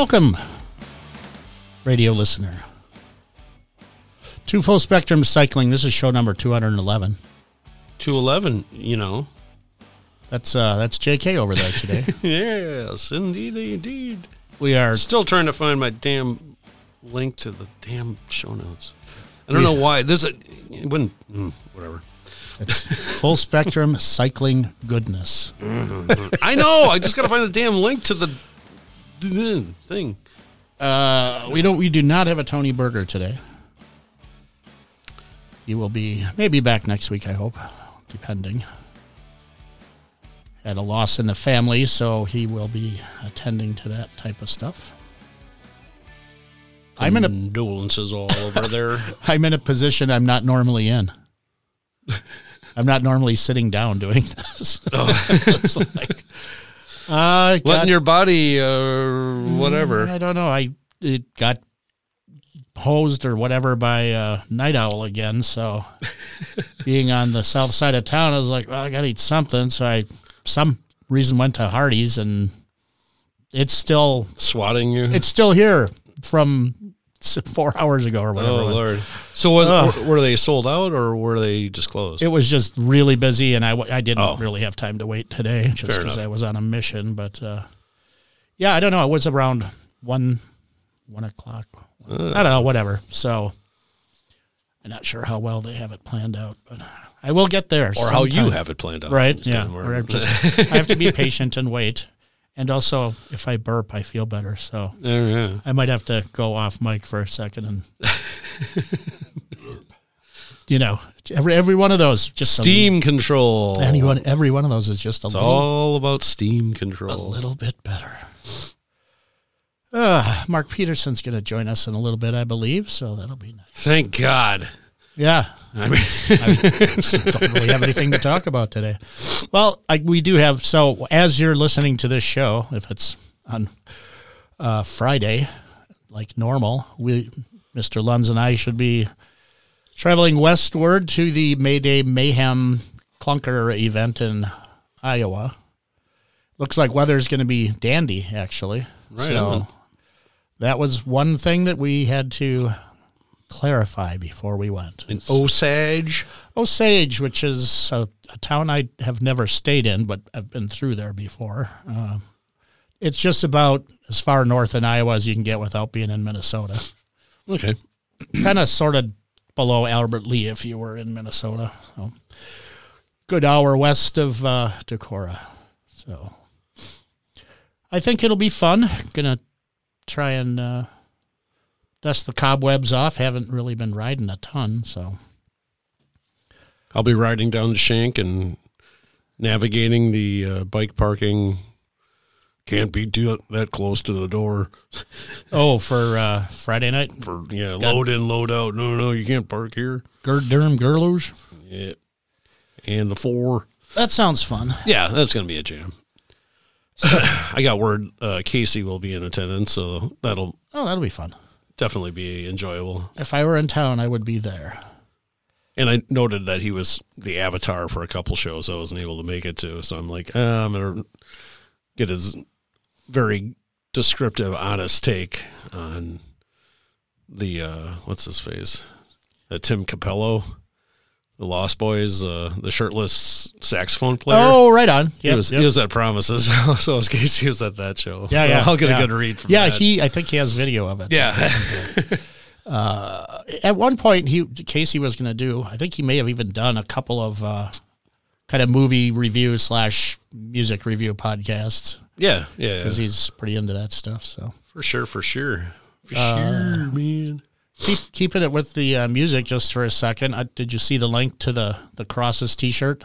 Welcome, radio listener. Two Full Spectrum Cycling. This is show number 211. 211, you know. That's uh that's JK over there today. yes, indeed, indeed. We are Still trying to find my damn link to the damn show notes. I don't know why. This, it wouldn't, mm, whatever. it's Full Spectrum Cycling Goodness. I know. I just got to find the damn link to the thing. Uh, we don't. We do not have a Tony Burger today. He will be maybe back next week. I hope, depending. Had a loss in the family, so he will be attending to that type of stuff. I'm in a Condolences all over there. I'm in a position I'm not normally in. I'm not normally sitting down doing this. it's like, Got, Letting your body, uh, whatever. I don't know. I it got hosed or whatever by uh, night owl again. So being on the south side of town, I was like, well, I got to eat something. So I some reason went to Hardee's, and it's still Swatting you. it's still here from four hours ago or whatever. oh. Lord. So was Ugh. were, they sold out or were they just closed? It was just really busy, and I, I didn't Oh. really have time to wait today just because. I was on a mission. But uh, yeah, I don't know. It was around one one o'clock. I don't know, whatever. So I'm not sure how well they have it planned out, but I will get there. or how you have it planned out. right? Yeah, or just I have to be patient and wait. And also, if I burp, I feel better. So Yeah, yeah. I might have to go off mic for a second and. You know, every every one of those just a Steam control. Anyone, every one of those is just a It's little, all about steam control. a little bit better. Uh, Mark Peterson's going to join us in a little bit, I believe. So that'll be nice. Thank God. Yeah, I mean, I don't really have anything to talk about today. Well, I, we do have. So as you're listening to this show, if it's on uh, Friday, like normal, we, Mr. Lunds and I, should be traveling westward to the Mayday Mayhem Clunker event in Iowa. Looks like weather's going to be dandy, actually. Right so on. that was one thing that we had to clarify before we went. in Osage. Osage, which is a, a town I have never stayed in, but I've been through there before. Uh, it's just about as far north in Iowa as you can get without being in Minnesota. Okay. kind of sort of below Albert Lea if you were in Minnesota. So good hour west of uh, Decorah. So I think it'll be fun. Gonna try and uh, dust the cobwebs off. Haven't really been riding a ton, so I'll be riding down the shank and navigating the uh, bike parking. Can't be too, that close to the door oh for uh, Friday night, for yeah load in load out. No, no, you can't park here. Gur- Durham Gurluge. Yeah, and the four. That sounds fun. Yeah, that's gonna be a jam. I got word uh, Casey will be in attendance, so that'll Oh, that'll be fun. Definitely be enjoyable. If I were in town, I would be there. And I noted that he was the avatar for a couple shows I wasn't able to make it to. So I'm like, ah, I'm going to get his very descriptive, honest take on the, uh, what's his face? Uh, Tim Capello, the Lost Boys, uh, the shirtless saxophone player. Oh, right on. he, was, yep. he was at Promises. so was Casey He was at that show. Yeah, So yeah. I'll get yeah. a good read from Yeah, that. he. I think he has video of it. yeah. at one point he Casey was going to do. I think he may have even done a couple of uh, kind of movie review slash music review podcasts yeah. Yeah. because he's pretty into that stuff. So For sure. For sure. For Uh, sure, man. Keep keeping it with the uh, music just for a second. Uh, did you see the link to the the Crosses T-shirt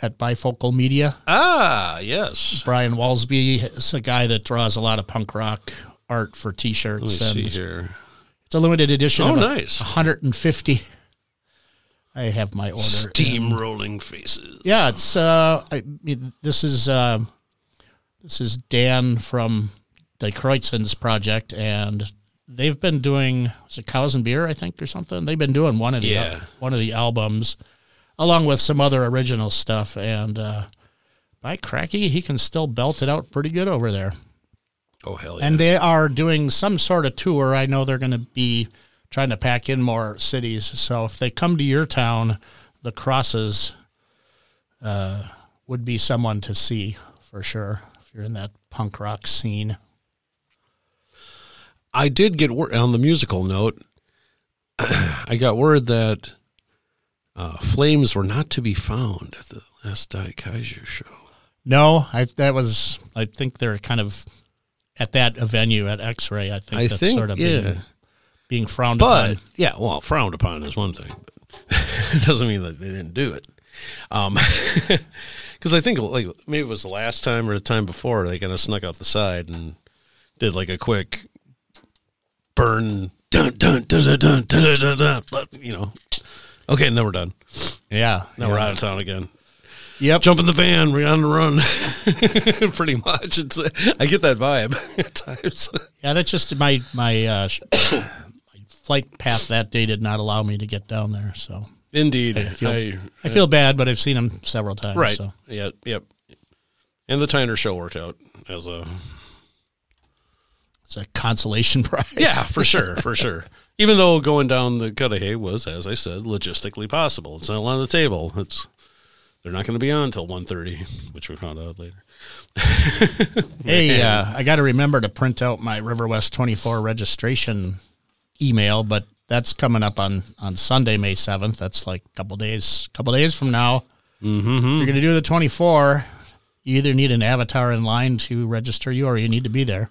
at Bifocal Media? Ah, yes. Brian Walsby is a guy that draws a lot of punk rock art for T-shirts. Let me T-shirts, see and here. it's a limited edition. Oh, of nice. 150. I have my order. Steamrolling faces. Yeah, it's uh, I mean, this is uh, this is Dan from the Kreuzen's project, and they've been doing is it Cows and Beer, I think, or something. They've been doing one of the Yeah. one of the albums, along with some other original stuff, and uh, by cracky, he can still belt it out pretty good over there. Oh hell yeah! and they are doing some sort of tour. I know they're going to be trying to pack in more cities. So if they come to your town, the Crosses uh, would be someone to see for sure. If you're in that punk rock scene, I did get word on the musical note. I got word that uh, flames were not to be found at the last Die Kaiser show. no, I that was. I think they're kind of at that venue at X-Ray. I think I that's think, sort of yeah. being, being frowned But upon. yeah, well, frowned upon is one thing. But it doesn't mean that they didn't do it. Um, because I think like maybe it was the last time or the time before they kind of snuck out the side and did like a quick burn. Dun dun dun dun dun dun dun. dun, dun you know. Okay, now we're done. Yeah, Now yeah. we're out of town again. Yep. Jump in the van. We're on the run. Pretty much. It's. I get that vibe at times. Yeah, that's just my my, uh, sh- my flight path that day did not allow me to get down there. So Indeed. I feel, I- I feel bad, but I've seen him several times. right. So Yeah. Yep. And the Tyner show worked out as a it's a consolation prize. yeah for sure for sure. Even though going down the Cudahy was, as I said, logistically possible. It's not on the table. It's they're not going to be on until 1.30, which we found out later. Hey, uh, I got to remember to print out my Riverwest 24 registration email, but that's coming up on, on Sunday, May 7th. That's like a couple days, couple days from now. Mm-hmm. You're going to do the 24. You either need an avatar in line to register you or you need to be there.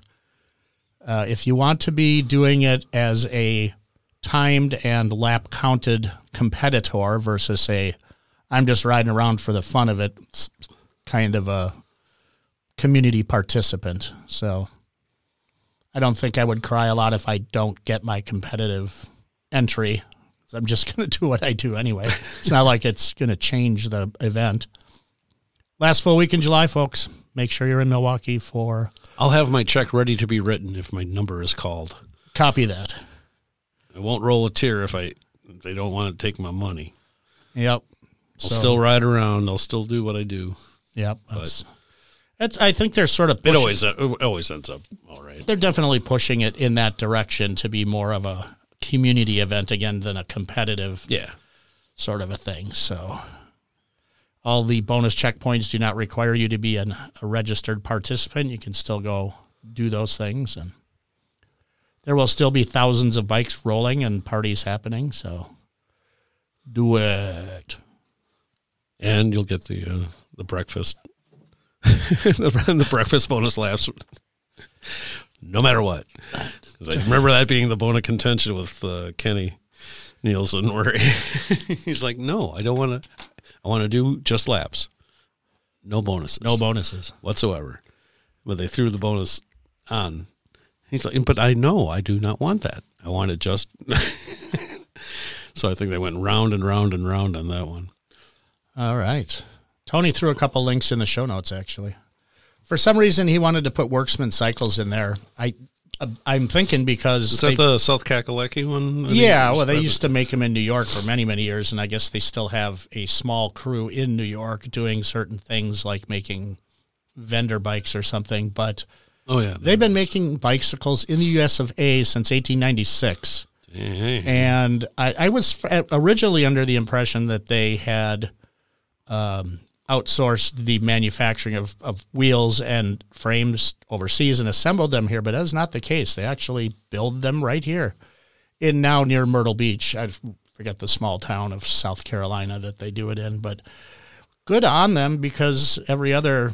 Uh, if you want to be doing it as a timed and lap counted competitor versus a I'm just riding around for the fun of it kind of a community participant. So I don't think I would cry a lot if I don't get my competitive entry. I'm just going to do what I do anyway. It's not like it's going to change the event. Last full week in July, folks. Make sure you're in Milwaukee for I'll have my check ready to be written if my number is called. copy that. I won't roll a tear if I if they don't want to take my money. Yep. I'll So- still ride around. I'll still do what I do. Yep. That's, that's. I think they're sort of. It always uh, it always ends up all right. they're definitely pushing it in that direction to be more of a community event again than a competitive Yeah. sort of a thing. So all the bonus checkpoints do not require you to be an, a registered participant. You can still go do those things and there will still be thousands of bikes rolling and parties happening. So do it. And you'll get the uh, the breakfast the, the breakfast bonus laps no matter what. 'Cause I remember that being the bone of contention with uh, Kenny Nielsen where he's like, "No, I don't want to I want to do just laps. No bonuses. No bonuses. whatsoever. But they threw the bonus on. He's like, but I know I do not want that. I want it just. so I think they went round and round and round on that one. All right. Tony threw a couple links in the show notes actually. For some reason he wanted to put Worksman Cycles in there. I I'm thinking because Is they- the South Kakalaki one? Yeah, well, they the- used to make them in New York for many, many years, and I guess they still have a small crew in New York doing certain things like making vendor bikes or something. But Oh yeah, they've been making bicycles in the U.S. of A. since 1896, Hey, hey. and I, I was originally under the impression that they had um, outsourced the manufacturing of, of wheels and frames overseas and assembled them here, but that's not the case. They actually build them right here in now near Myrtle Beach. I forget the small town of South Carolina that they do it in, but good on them because every other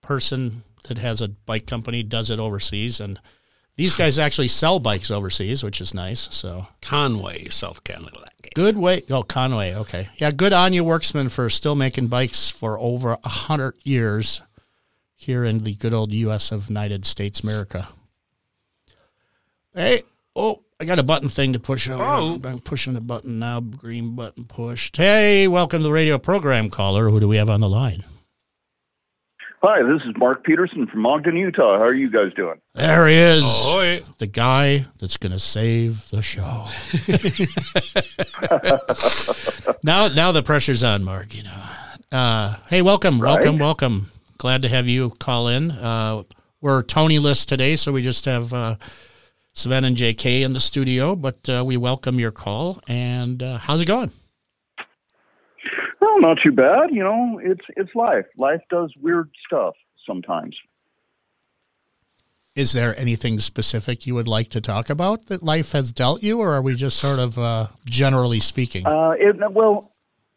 person that has a bike company does it overseas and these guys actually sell bikes overseas, which is nice. So Conway, South Kakalaki. good way. Oh, Conway. Okay. Yeah. Good on you, Worksman, for still making bikes for over a hundred years here in the good old U.S. of United States, America. Hey. Oh, I got a button thing to push over. Oh. I'm pushing the button now. Green button pushed. Hey, welcome to the radio program, caller. Who do we have on the line? Hi, this is Mark Peterson from Ogden, Utah. How are you guys doing? There he is. Ahoy. The guy that's going to save the show. now, now the pressure's on, Mark. You know. Uh, hey, welcome, welcome, Right. welcome. Glad to have you call in. Uh, we're Tony list today, so we just have uh, Sven and JK in the studio. But uh, we welcome your call. And uh, how's it going? Not too bad. You know, it's it's life. Life does weird stuff sometimes. Is there anything specific you would like to talk about that life has dealt you, or are we just sort of uh, generally speaking? Uh, it, well,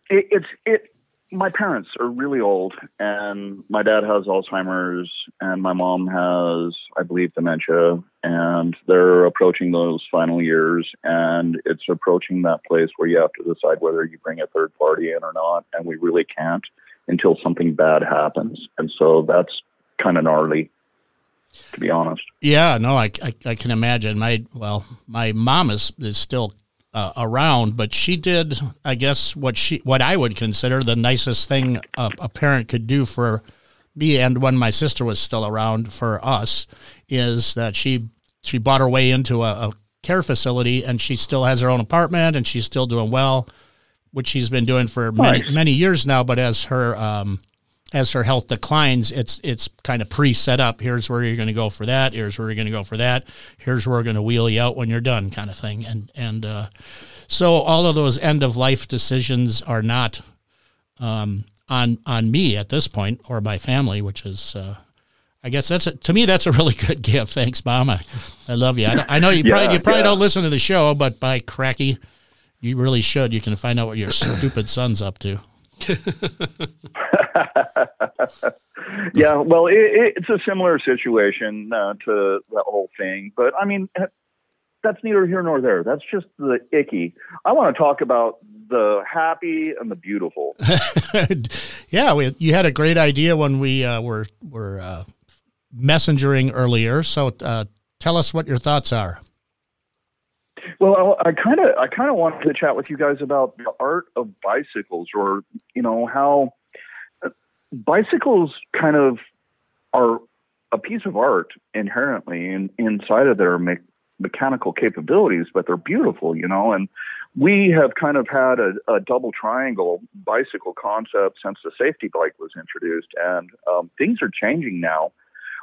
it, it's it. My parents are really old, and my dad has Alzheimer's, and my mom has, I believe, dementia, and they're approaching those final years, and it's approaching that place where you have to decide whether you bring a third party in or not, and we really can't until something bad happens, and so that's kind of gnarly to be honest. Yeah, no, I, I, I, can imagine. My well, my mom is is still uh, around, but she did, I guess, what she what I would consider the nicest thing a, a, parent could do for me, and when my sister was still around for us, is that she she bought her way into a, a care facility, and she still has her own apartment, and she's still doing well, which she's been doing for many nice. many years now. But as her um, as her health declines, it's it's kind of pre-set up. Here's where you're going to go for that. Here's where you're going to go for that. Here's where we're going to wheel you out when you're done, kind of thing. And and uh, so all of those end of life decisions are not um, on on me at this point or my family, which is. Uh, I guess that's a, to me that's a really good gift. Thanks, Mom. I, I love you. I, I know you yeah, probably you probably yeah. don't listen to the show, but by cracky, you really should. You can find out what your stupid son's up to. yeah, well, it, it's a similar situation uh, to the whole thing, but I mean, that's neither here nor there. That's just the icky. I want to talk about the happy and the beautiful. yeah, we, you had a great idea when we uh, were were uh, messengering earlier. So, uh, tell us what your thoughts are. Well, I kind of I kind of wanted to chat with you guys about the art of bicycles, or you know how bicycles kind of are a piece of art inherently in, inside of their me- mechanical capabilities, but they're beautiful, you know. And we have kind of had a, a double triangle bicycle concept since the safety bike was introduced, and um, things are changing now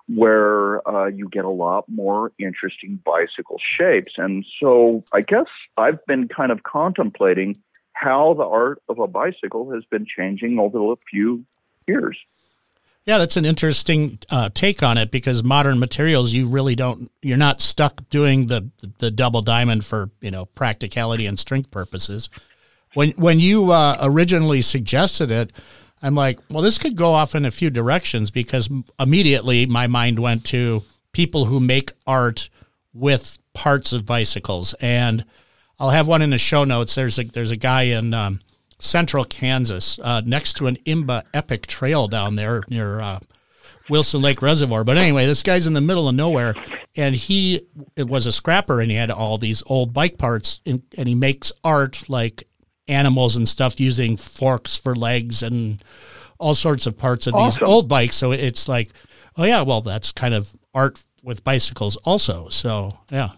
where uh, you get a lot more interesting bicycle shapes. And so I guess I've been kind of contemplating how the art of a bicycle has been changing over the few years. Yeah, that's an interesting uh, take on it because modern materials, you really don't, you're not stuck doing the the double diamond for you know practicality and strength purposes. When when you uh, originally suggested it, I'm like, well, this could go off in a few directions because immediately my mind went to people who make art with parts of bicycles, and I'll have one in the show notes. There's a there's a guy in um, central Kansas uh, next to an IMBA Epic Trail down there near uh, Wilson Lake Reservoir. But anyway, this guy's in the middle of nowhere, and he it was a scrapper, and he had all these old bike parts, and, and he makes art like animals and stuff using forks for legs and all sorts of parts of awesome. these old bikes. So it's like, oh yeah, well that's kind of art with bicycles also. So yeah.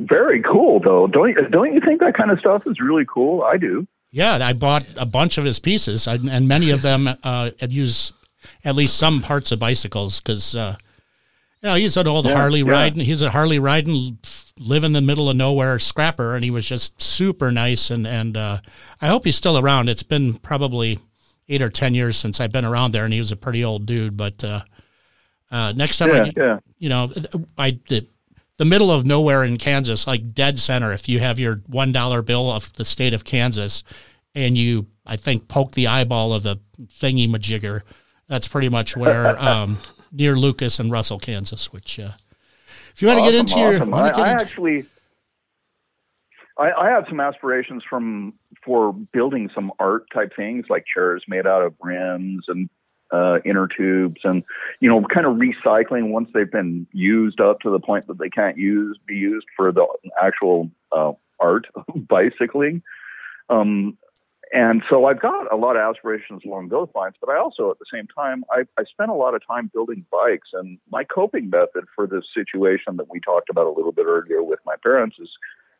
Very cool though. Don't don't you think that kind of stuff is really cool? I do. Yeah, I bought a bunch of his pieces, and many of them uh, use at least some parts of bicycles because, uh, you know, he's an old yeah, Harley yeah. riding. He's a Harley riding live in the middle of nowhere scrapper, and he was just super nice. And and uh, I hope he's still around. It's been probably eight or ten years since I've been around there, and he was a pretty old dude. But uh, uh, next time, yeah, I, you know, I the, the middle of nowhere in Kansas, like dead center. If you have your one dollar bill of the state of Kansas, and you, I think, poke the eyeball of the thingy majigger, that's pretty much where um, near Lucas and Russell, Kansas, which. Uh, if you want awesome, to get into awesome. your, I, I into, actually, I, I have some aspirations from for building some art type things like chairs made out of rims and uh, inner tubes and you know kind of recycling once they've been used up to the point that they can't use be used for the actual uh, art of bicycling um, and so I've got a lot of aspirations along those lines, but I also, at the same time, I, I spent a lot of time building bikes. And my coping method for this situation that we talked about a little bit earlier with my parents is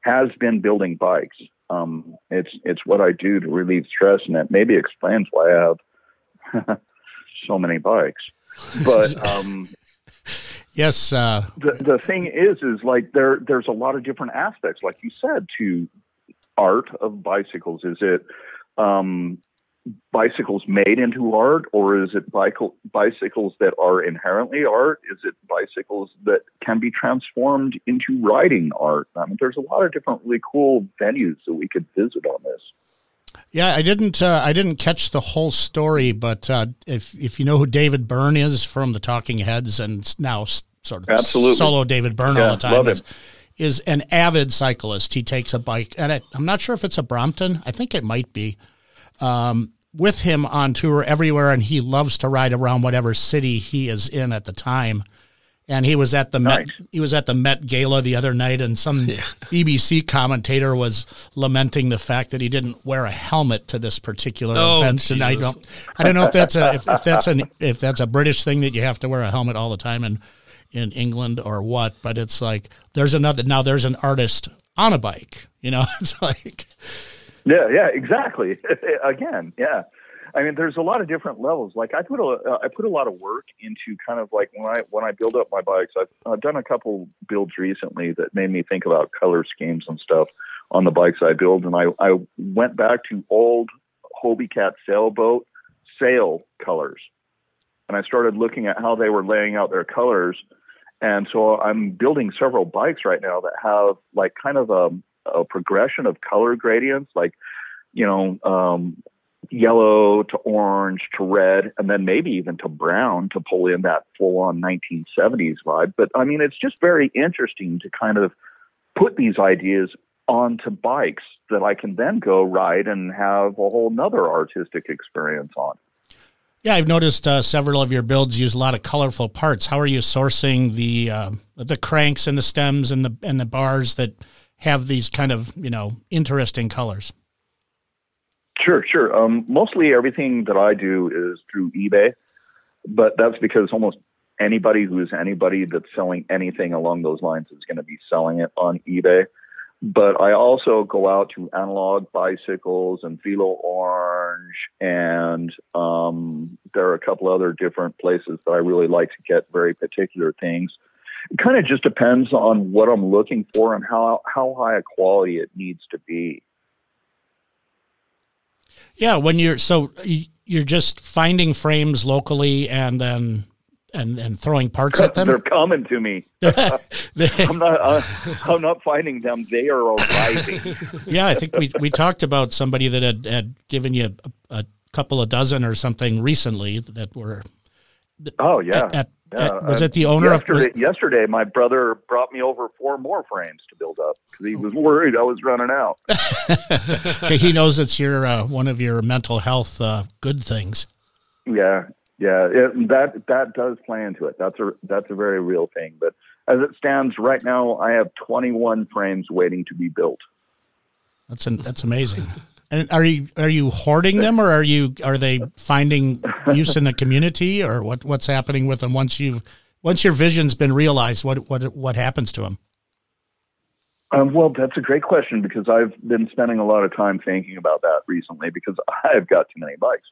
has been building bikes. Um, it's it's what I do to relieve stress, and it maybe explains why I have so many bikes. But um, Yes. Uh, the the thing is, is like there there's a lot of different aspects, like you said, to art of bicycles. Is it um, bicycles made into art, or is it bicycles that are inherently art? Is it bicycles that can be transformed into riding art? I mean, there's a lot of different really cool venues that we could visit on this. Yeah, I didn't. Uh, I didn't catch the whole story, but uh, if if you know who David Byrne is from the Talking Heads, and now sort of Absolutely. solo David Byrne yeah, all the time, is, is, an avid cyclist. He takes a bike, and I, am not sure if it's a Brompton. I think it might be. Um, with him on tour everywhere, and he loves to ride around whatever city he is in at the time. And he was at the nice. Met. He was at the Met Gala the other night, and some yeah. BBC commentator was lamenting the fact that he didn't wear a helmet to this particular oh, event. Jesus. And I don't, I don't know if that's a if, if, that's an if that's a British thing that you have to wear a helmet all the time in in England or what. But it's like there's another now. There's an artist on a bike. You know, it's like yeah, yeah, exactly. Again, yeah. I mean, there's a lot of different levels. Like I put a, uh, I put a lot of work into kind of like when I when I build up my bikes. I've, done a couple builds recently that made me think about color schemes and stuff on the bikes I build, and I I went back to old Hobie Cat sailboat sail colors, and I started looking at how they were laying out their colors. And so I'm building several bikes right now that have like kind of a, a progression of color gradients, like you know, um, yellow to orange to red, and then maybe even to brown to pull in that full on 1970s vibe. But I mean, it's just very interesting to kind of put these ideas onto bikes that I can then go ride and have a whole nother artistic experience on. Yeah, I've noticed uh, several of your builds use a lot of colorful parts. How are you sourcing the uh, the cranks and the stems and the and the bars that have these kind of you know interesting colors? Sure, sure. Um, mostly everything that I do is through eBay, but that's because almost anybody who's anybody that's selling anything along those lines is going to be selling it on eBay. But I also go out to analog bicycles and Velo Orange, and um, there are a couple other different places that I really like to get very particular things. It kind of just depends on what I'm looking for and how how high a quality it needs to be. Yeah, when you're so you're just finding frames locally and then and and throwing parts at them. They're coming to me. I'm not. Uh, I'm not finding them. They are arriving. yeah, I think we we talked about somebody that had had given you a, a couple of dozen or something recently that were. Oh yeah. At, at yeah, was it the owner yesterday, of? Was, yesterday, my brother brought me over four more frames to build up because he was worried I was running out. he knows it's your uh, one of your mental health uh, good things. Yeah, yeah, it, that that does play into it. That's a that's a very real thing. But as it stands right now, I have 21 frames waiting to be built. That's an, that's amazing. And are you are you hoarding them, or are you are they finding use in the community, or what what's happening with them once you've once your vision's been realized? What what what happens to them? Um, well, that's a great question because I've been spending a lot of time thinking about that recently because I've got too many bikes.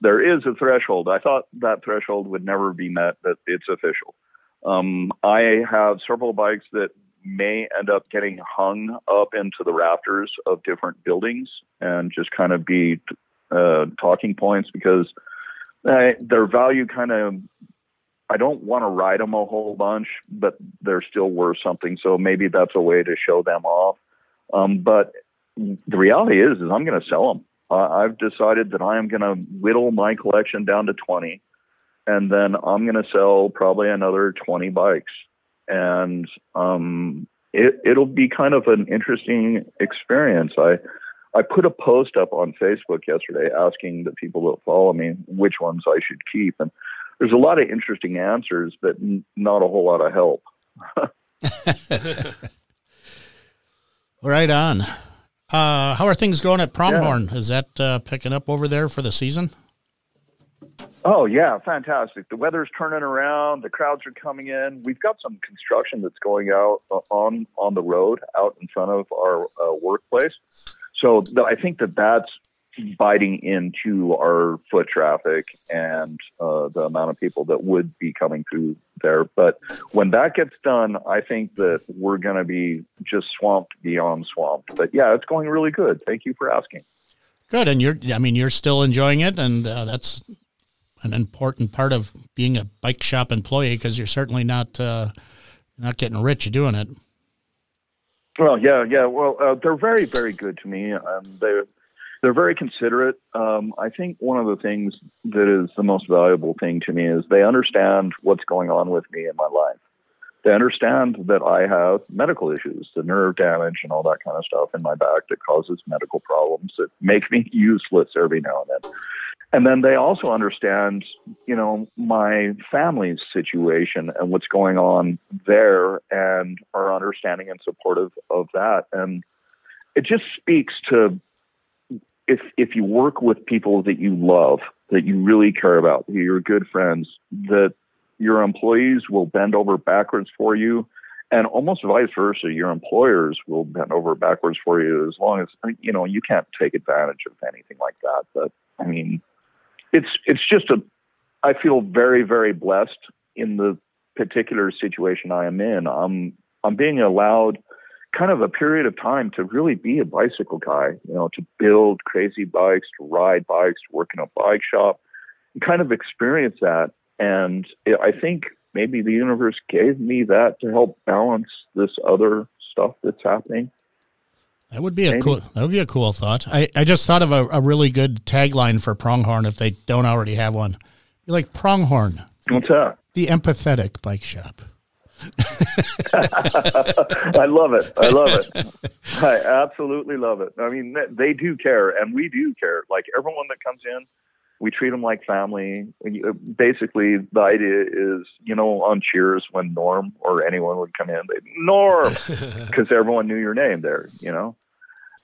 There is a threshold. I thought that threshold would never be met, but it's official. Um, I have several bikes that may end up getting hung up into the rafters of different buildings and just kind of be uh, talking points because their value kind of I don't want to ride them a whole bunch, but they're still worth something. So maybe that's a way to show them off. Um, but the reality is, is I'm going to sell them. Uh, I've decided that I am going to whittle my collection down to 20, and then I'm going to sell probably another 20 bikes and um, it, it'll be kind of an interesting experience. I I put a post up on Facebook yesterday asking the people that follow me which ones I should keep, and there's a lot of interesting answers, but n- not a whole lot of help. right on. Uh, how are things going at Pronghorn? Yeah. Is that uh, picking up over there for the season? Oh yeah, fantastic. The weather's turning around. The crowds are coming in. We've got some construction that's going out uh, on on the road out in front of our uh, workplace. So I think that that's biting into our foot traffic and uh, the amount of people that would be coming through there. But when that gets done, I think that we're going to be just swamped beyond swamped. But yeah, it's going really good. Thank you for asking. Good, and you're I mean you're still enjoying it, and uh, that's an important part of being a bike shop employee because you're certainly not uh, not getting rich doing it. Well, yeah, yeah. Well, uh, they're very, very good to me. Um, they're they're very considerate. Um, I think one of the things that is the most valuable thing to me is they understand what's going on with me in my life. They understand that I have medical issues, the nerve damage and all that kind of stuff in my back that causes medical problems that make me useless every now and then. And then they also understand, you know, my family's situation and what's going on there and are understanding and supportive of that. And it just speaks to if if you work with people that you love, that you really care about, you're good friends, that your employees will bend over backwards for you and almost vice versa your employers will bend over backwards for you as long as you know you can't take advantage of anything like that but i mean it's it's just a I feel very very blessed in the particular situation I am in. I'm I'm being allowed kind of a period of time to really be a bicycle guy, you know, to build crazy bikes, to ride bikes, to work in a bike shop, and kind of experience that. And I think maybe the universe gave me that to help balance this other stuff that's happening. That would be a Maybe. cool. That would be a cool thought. I, I just thought of a, a really good tagline for Pronghorn if they don't already have one. Be like Pronghorn. What's that? The empathetic bike shop. I love it. I love it. I absolutely love it. I mean, they do care, and we do care. Like everyone that comes in, we treat them like family. Uh, basically, the idea is, you know, on Cheers when Norm or anyone would come in, they Norm, because everyone knew your name there. You know,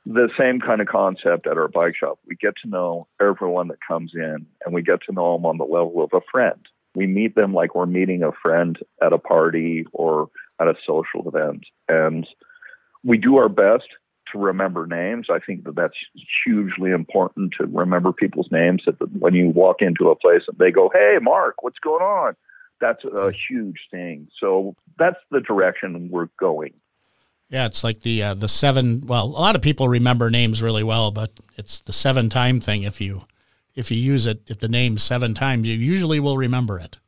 the same kind of concept at our bike shop. We get to know everyone that comes in, and we get to know them on the level of a friend. We meet them like we're meeting a friend at a party or at a social event, and we do our best to remember names. I think that that's hugely important to remember people's names. That when you walk into a place and they go, "Hey, Mark, what's going on?" That's a huge thing. So that's the direction we're going. Yeah, it's like the uh, the seven. Well, a lot of people remember names really well, but it's the seven time thing. If you if you use it, if the name seven times, you usually will remember it.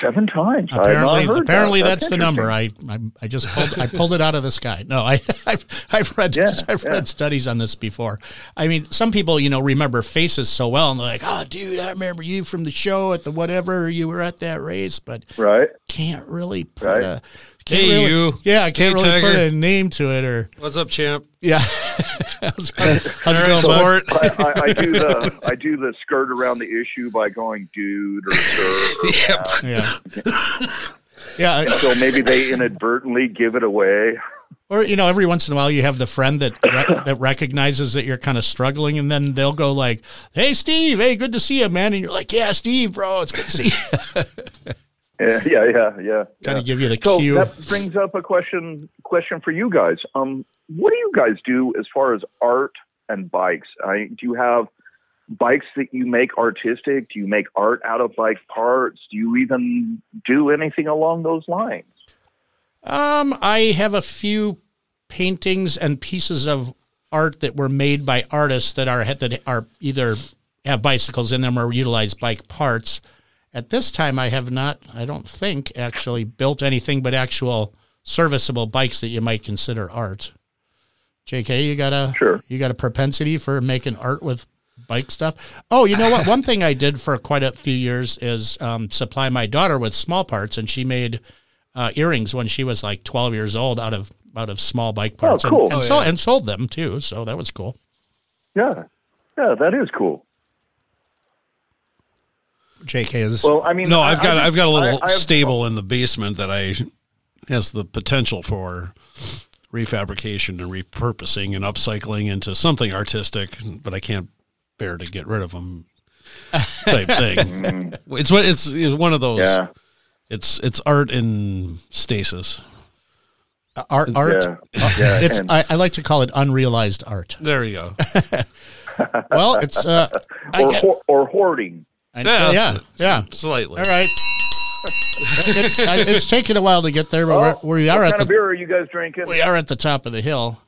Seven times. Apparently, apparently that. that's, that's the number. I, I, I just pulled I pulled it out of the sky. No, I I've, I've read yeah, I've yeah. read studies on this before. I mean, some people you know remember faces so well, and they're like, "Oh, dude, I remember you from the show at the whatever you were at that race," but right can't really put right. a hey, really, you. Yeah, I can't hey, really Tiger. put a name to it or. What's up, champ? Yeah. how's, how's, how's it going, so I, I, I, do the I do the skirt around the issue by going dude or sir. Or yep. Yeah. Yeah. So maybe they inadvertently give it away. Or you know, every once in a while, you have the friend that that recognizes that you're kind of struggling, and then they'll go like, "Hey, Steve, hey, good to see you, man," and you're like, "Yeah, Steve, bro, it's good to see you." Yeah, yeah, yeah, yeah. Kind of give you the so cue. that brings up a question question for you guys. Um, what do you guys do as far as art and bikes? I, do you have bikes that you make artistic? Do you make art out of bike parts? Do you even do anything along those lines? Um, I have a few paintings and pieces of art that were made by artists that are that are either have bicycles in them or utilize bike parts. At this time, I have not, I don't think, actually built anything but actual serviceable bikes that you might consider art. JK, you got a sure. you got a propensity for making art with bike stuff. Oh, you know what? One thing I did for quite a few years is um, supply my daughter with small parts, and she made uh, earrings when she was like 12 years old out of out of small bike oh, parts, oh, cool. and, and, oh, yeah. and sold them too. So that was cool. Yeah, yeah, that is cool. JK is. Well, I mean, no, I've got I, have got a little I, I stable in the basement that I has the potential for refabrication and repurposing and upcycling into something artistic, but I can't bear to get rid of them. Type thing. Mm. it's what it's, it's one of those. Yeah. It's it's art in stasis. Uh, art, art. Yeah, yeah, It's and- I, I like to call it unrealized art. There you go. Well, it's uh, or, get, ho- or hoarding. I, yeah, yeah, Slightly. All right. It- it- it's taken a while to get there, but we're, we are what at kind the of beer are you guys drinking? we are at the top of the hill.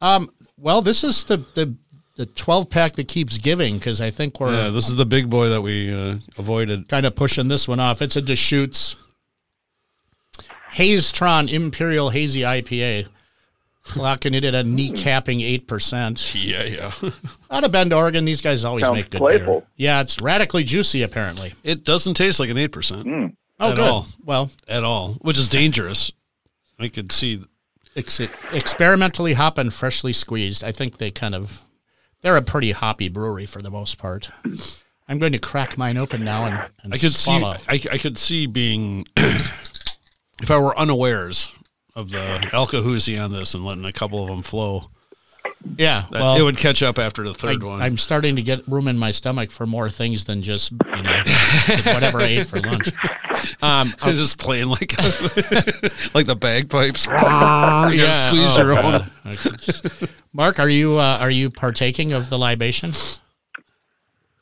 Um, well, this is the the the twelve pack that keeps giving because I think we're Yeah, this is the big boy that we uh, avoided. kind of pushing this one off. It's a Deschutes Hazetron Imperial Hazy IPA. Clocking it at a kneecapping eight percent. Yeah, yeah. Out of Bend, Oregon, these guys always Sounds make good playful. beer. Yeah, it's radically juicy apparently. it doesn't taste like an eight percent hmm. Oh, At good. all. Well, at all, which is dangerous. I could see. ex- experimentally hopping, freshly squeezed. I think they kind of they're a pretty hoppy brewery for the most part. I'm going to crack mine open now and, and I could swallow. see. I, I could see being, if I were unawares of the Alcahoozy on this and letting a couple of them flow, yeah, that well, it would catch up after the I, third one. I'm starting to get room in my stomach for more things than just you know whatever I ate for lunch. Um, It's just playing like like the bagpipes. you gotta squeeze oh, your own. Mark, are you uh, are you partaking of the libation?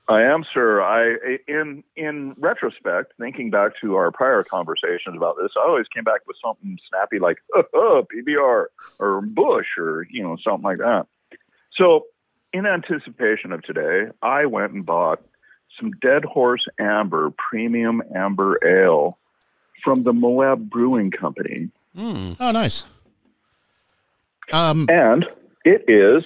I am, sir. I in in retrospect, thinking back to our prior conversations about this, I always came back with something snappy like PBR or Busch or you know something like that. So, in anticipation of today, I went and bought some Dead Horse Amber Premium Amber Ale from the Moab Brewing Company, Oh, nice. Um, and it is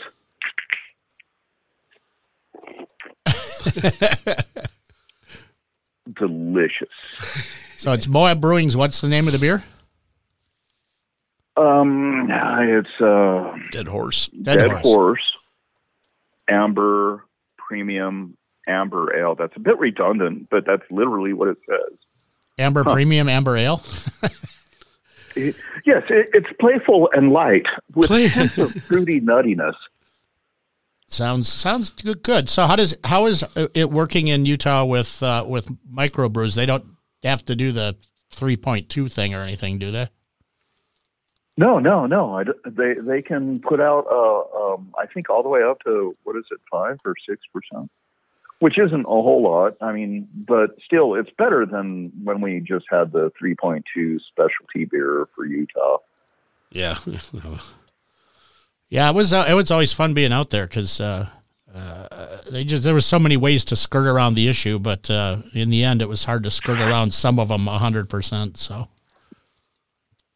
delicious. so it's Moab Brewing's. What's the name of the beer? Um, it's uh, Dead horse. Dead, Dead, Horse. Horse. Amber Premium Amber Ale. That's a bit redundant, but that's literally what it says. Amber Premium Amber Ale. It- yes, it, it's playful and light with Play- hints of fruity nuttiness. Sounds sounds good. Good. So how does how is it working in Utah with uh, with microbrews? They don't have to do the three point two thing or anything, do they? No, no, no. I d they they can put out, uh, um, I think, all the way up to what is it, five or six percent, which isn't a whole lot. I mean, but still, it's better than when we just had the three point two specialty beer for Utah. Yeah. Yeah, it was uh, it was always fun being out there because uh, uh, they just there was so many ways to skirt around the issue, but uh, in the end, it was hard to skirt around some of them hundred percent. So,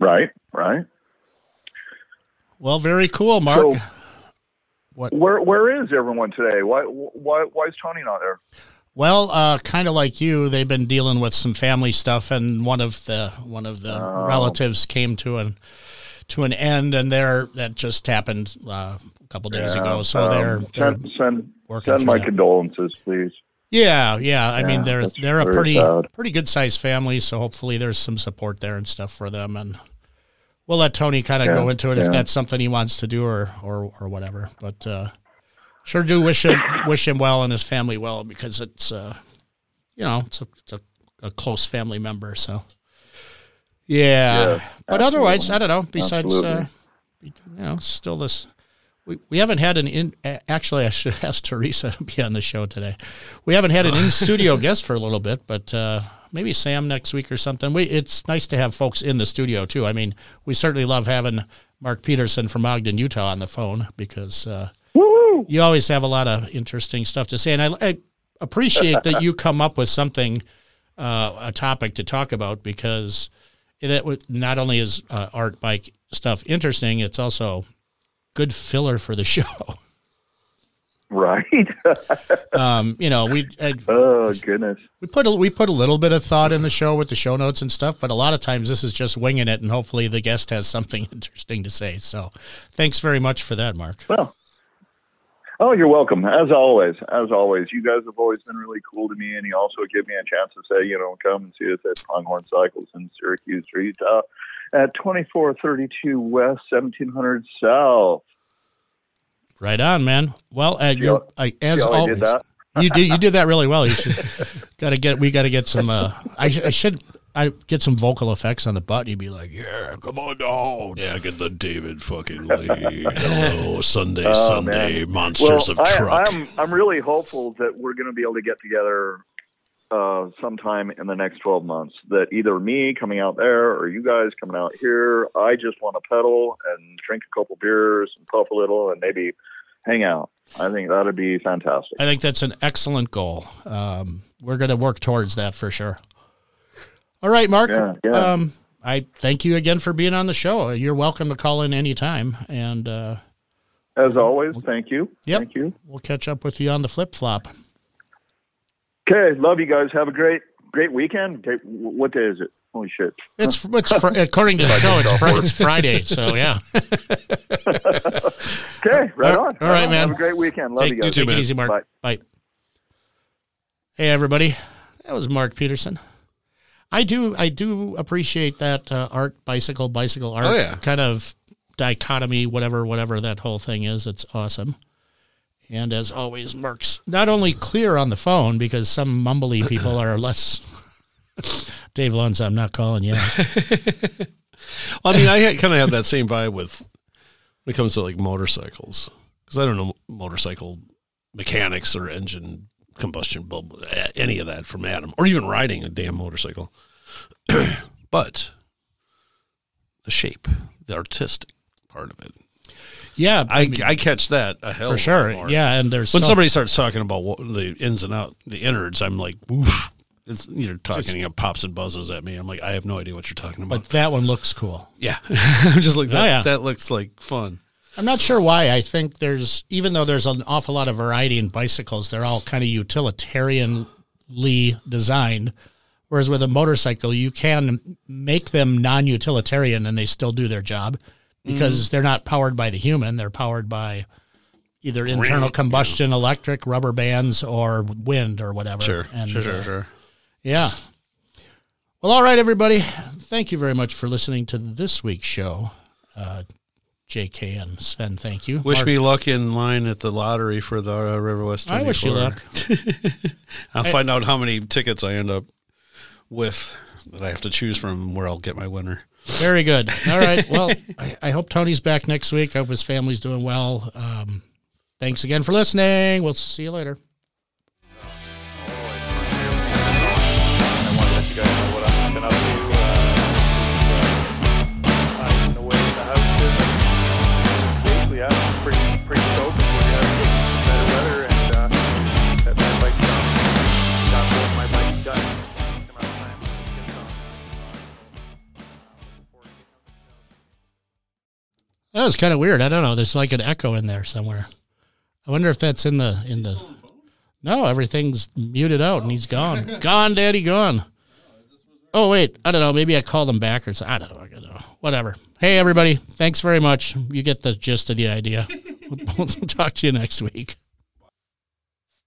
Right, right. well, very cool, Mark. So- Where where is everyone today? Why why why is Tony not there? Well, uh, kind of like you, they've been dealing with some family stuff, and one of the one of the Oh. relatives came to an to an end, and they're that just happened uh, a couple days ago. So Um, they're, they're send send, working send my that. condolences, please. yeah, yeah. I mean, they're they're a pretty sad. pretty good sized family, so hopefully there's some support there and stuff for them, and we'll let Tony kind of Yeah, go into it if that's something he wants to do or or or whatever. But uh, sure do wish him wish him well and his family well because it's uh, you know it's a it's a, a close family member. So yeah, Yeah, but otherwise, I don't know. Besides, uh, you know, still this. We, we haven't had an in. Actually, I should ask Teresa to be on the show today. We haven't had an in studio guest for a little bit, but uh, maybe Sam next week or something. We it's nice to have folks in the studio too. I mean, we certainly love having Mark Peterson from Ogden, Utah, on the phone because uh, you always have a lot of interesting stuff to say, and I, I appreciate that you come up with something, uh, a topic to talk about because it, it not only is uh, art bike stuff interesting, it's also good filler for the show. Right. Um, you know, we uh, oh goodness. we put a, we put a little bit of thought in the show with the show notes and stuff, but a lot of times this is just winging it, and hopefully the guest has something interesting to say. So, thanks very much for that, Mark. Well. Oh, you're welcome. As always, as always, you guys have always been really cool to me, and you also give me a chance to say, you know, come and see us at Pronghorn Cycles in Syracuse, Utah, at 2432 West, 1700 South. Right on, man. Well, uh, you, how- I, as always, did that? you did you did that really well. You should got to get we got to get some. Uh, I, I should I get some vocal effects on the button. You'd be like, "Yeah, come on down." Yeah, get the David fucking Lee. Hello, Sunday, Oh, Sunday, man. monsters well, of I, truck. I'm I'm really hopeful that we're going to be able to get together uh, sometime in the next 12 months. That either me coming out there or you guys coming out here. I just want to pedal and drink a couple beers and puff a little and maybe hang out. I think that'd be fantastic. I think that's an excellent goal. Um, we're going to work towards that for sure. All right, Mark. Yeah, yeah. Um, I thank you again for being on the show. You're welcome to call in anytime, and uh, As always, thank you. Yep. Thank you. we'll catch up with you on the flip flop. Okay, love you guys. Have a great great weekend. Okay, what day is it? Holy shit. It's it's fr- according to the show, it's fr- it's Friday. So yeah, Okay, right All- on. all right, on. man. Have a great weekend. Love take, you guys. take it easy, Mark. Bye. Bye. Hey everybody, that was Mark Peterson. I do I do appreciate that uh, art bicycle bicycle art Oh, yeah. kind of dichotomy whatever whatever that whole thing is. It's awesome. And as always, Mark's not only clear on the phone because some mumbly people are less. Dave Luntz, I'm not calling you. Well, I mean, I kind of have that same vibe with when it comes to like motorcycles because I don't know motorcycle mechanics or engine combustion bulb, any of that from Adam, or even riding a damn motorcycle. but the shape, the artistic part of it, Yeah, I, mean, I catch that a hell for sure. more. Yeah, and there's When so- somebody starts talking about what the ins and out, the innards, I'm like, woof. It's, you're talking it pops and buzzes at me. I'm like, I have no idea what you're talking about. but that one looks cool. yeah, I'm just like oh, that. Oh, yeah. That looks like fun. I'm not sure why. I think there's even though there's an awful lot of variety in bicycles, they're all kind of utilitarianly designed. Whereas with a motorcycle, you can make them non-utilitarian and they still do their job because Mm-hmm. they're not powered by the human; they're powered by either internal combustion, electric, rubber bands, or wind or whatever. Sure, And, sure, sure, uh, sure. Yeah. Well, all right, everybody. Thank you very much for listening to this week's show. Uh, JK and Sven, thank you. Wish Mark, me luck in line at the lottery for the uh, Riverwest. I wish you luck. I'll find out how many tickets I end up with that I have to choose from where I'll get my winner. Very good. All right. Well, I, I hope Tony's back next week. I hope his family's doing well. Um, thanks again for listening. We'll see you later. That was kind of weird. I don't know. There's like an echo in there somewhere. I wonder if that's in the in the. No, everything's muted out and he's gone. gone, Daddy, gone. Oh wait, I don't know. Maybe I called him back or so. I don't know. I don't know. Whatever. Hey everybody, thanks very much. You get the gist of the idea. we'll talk to you next week.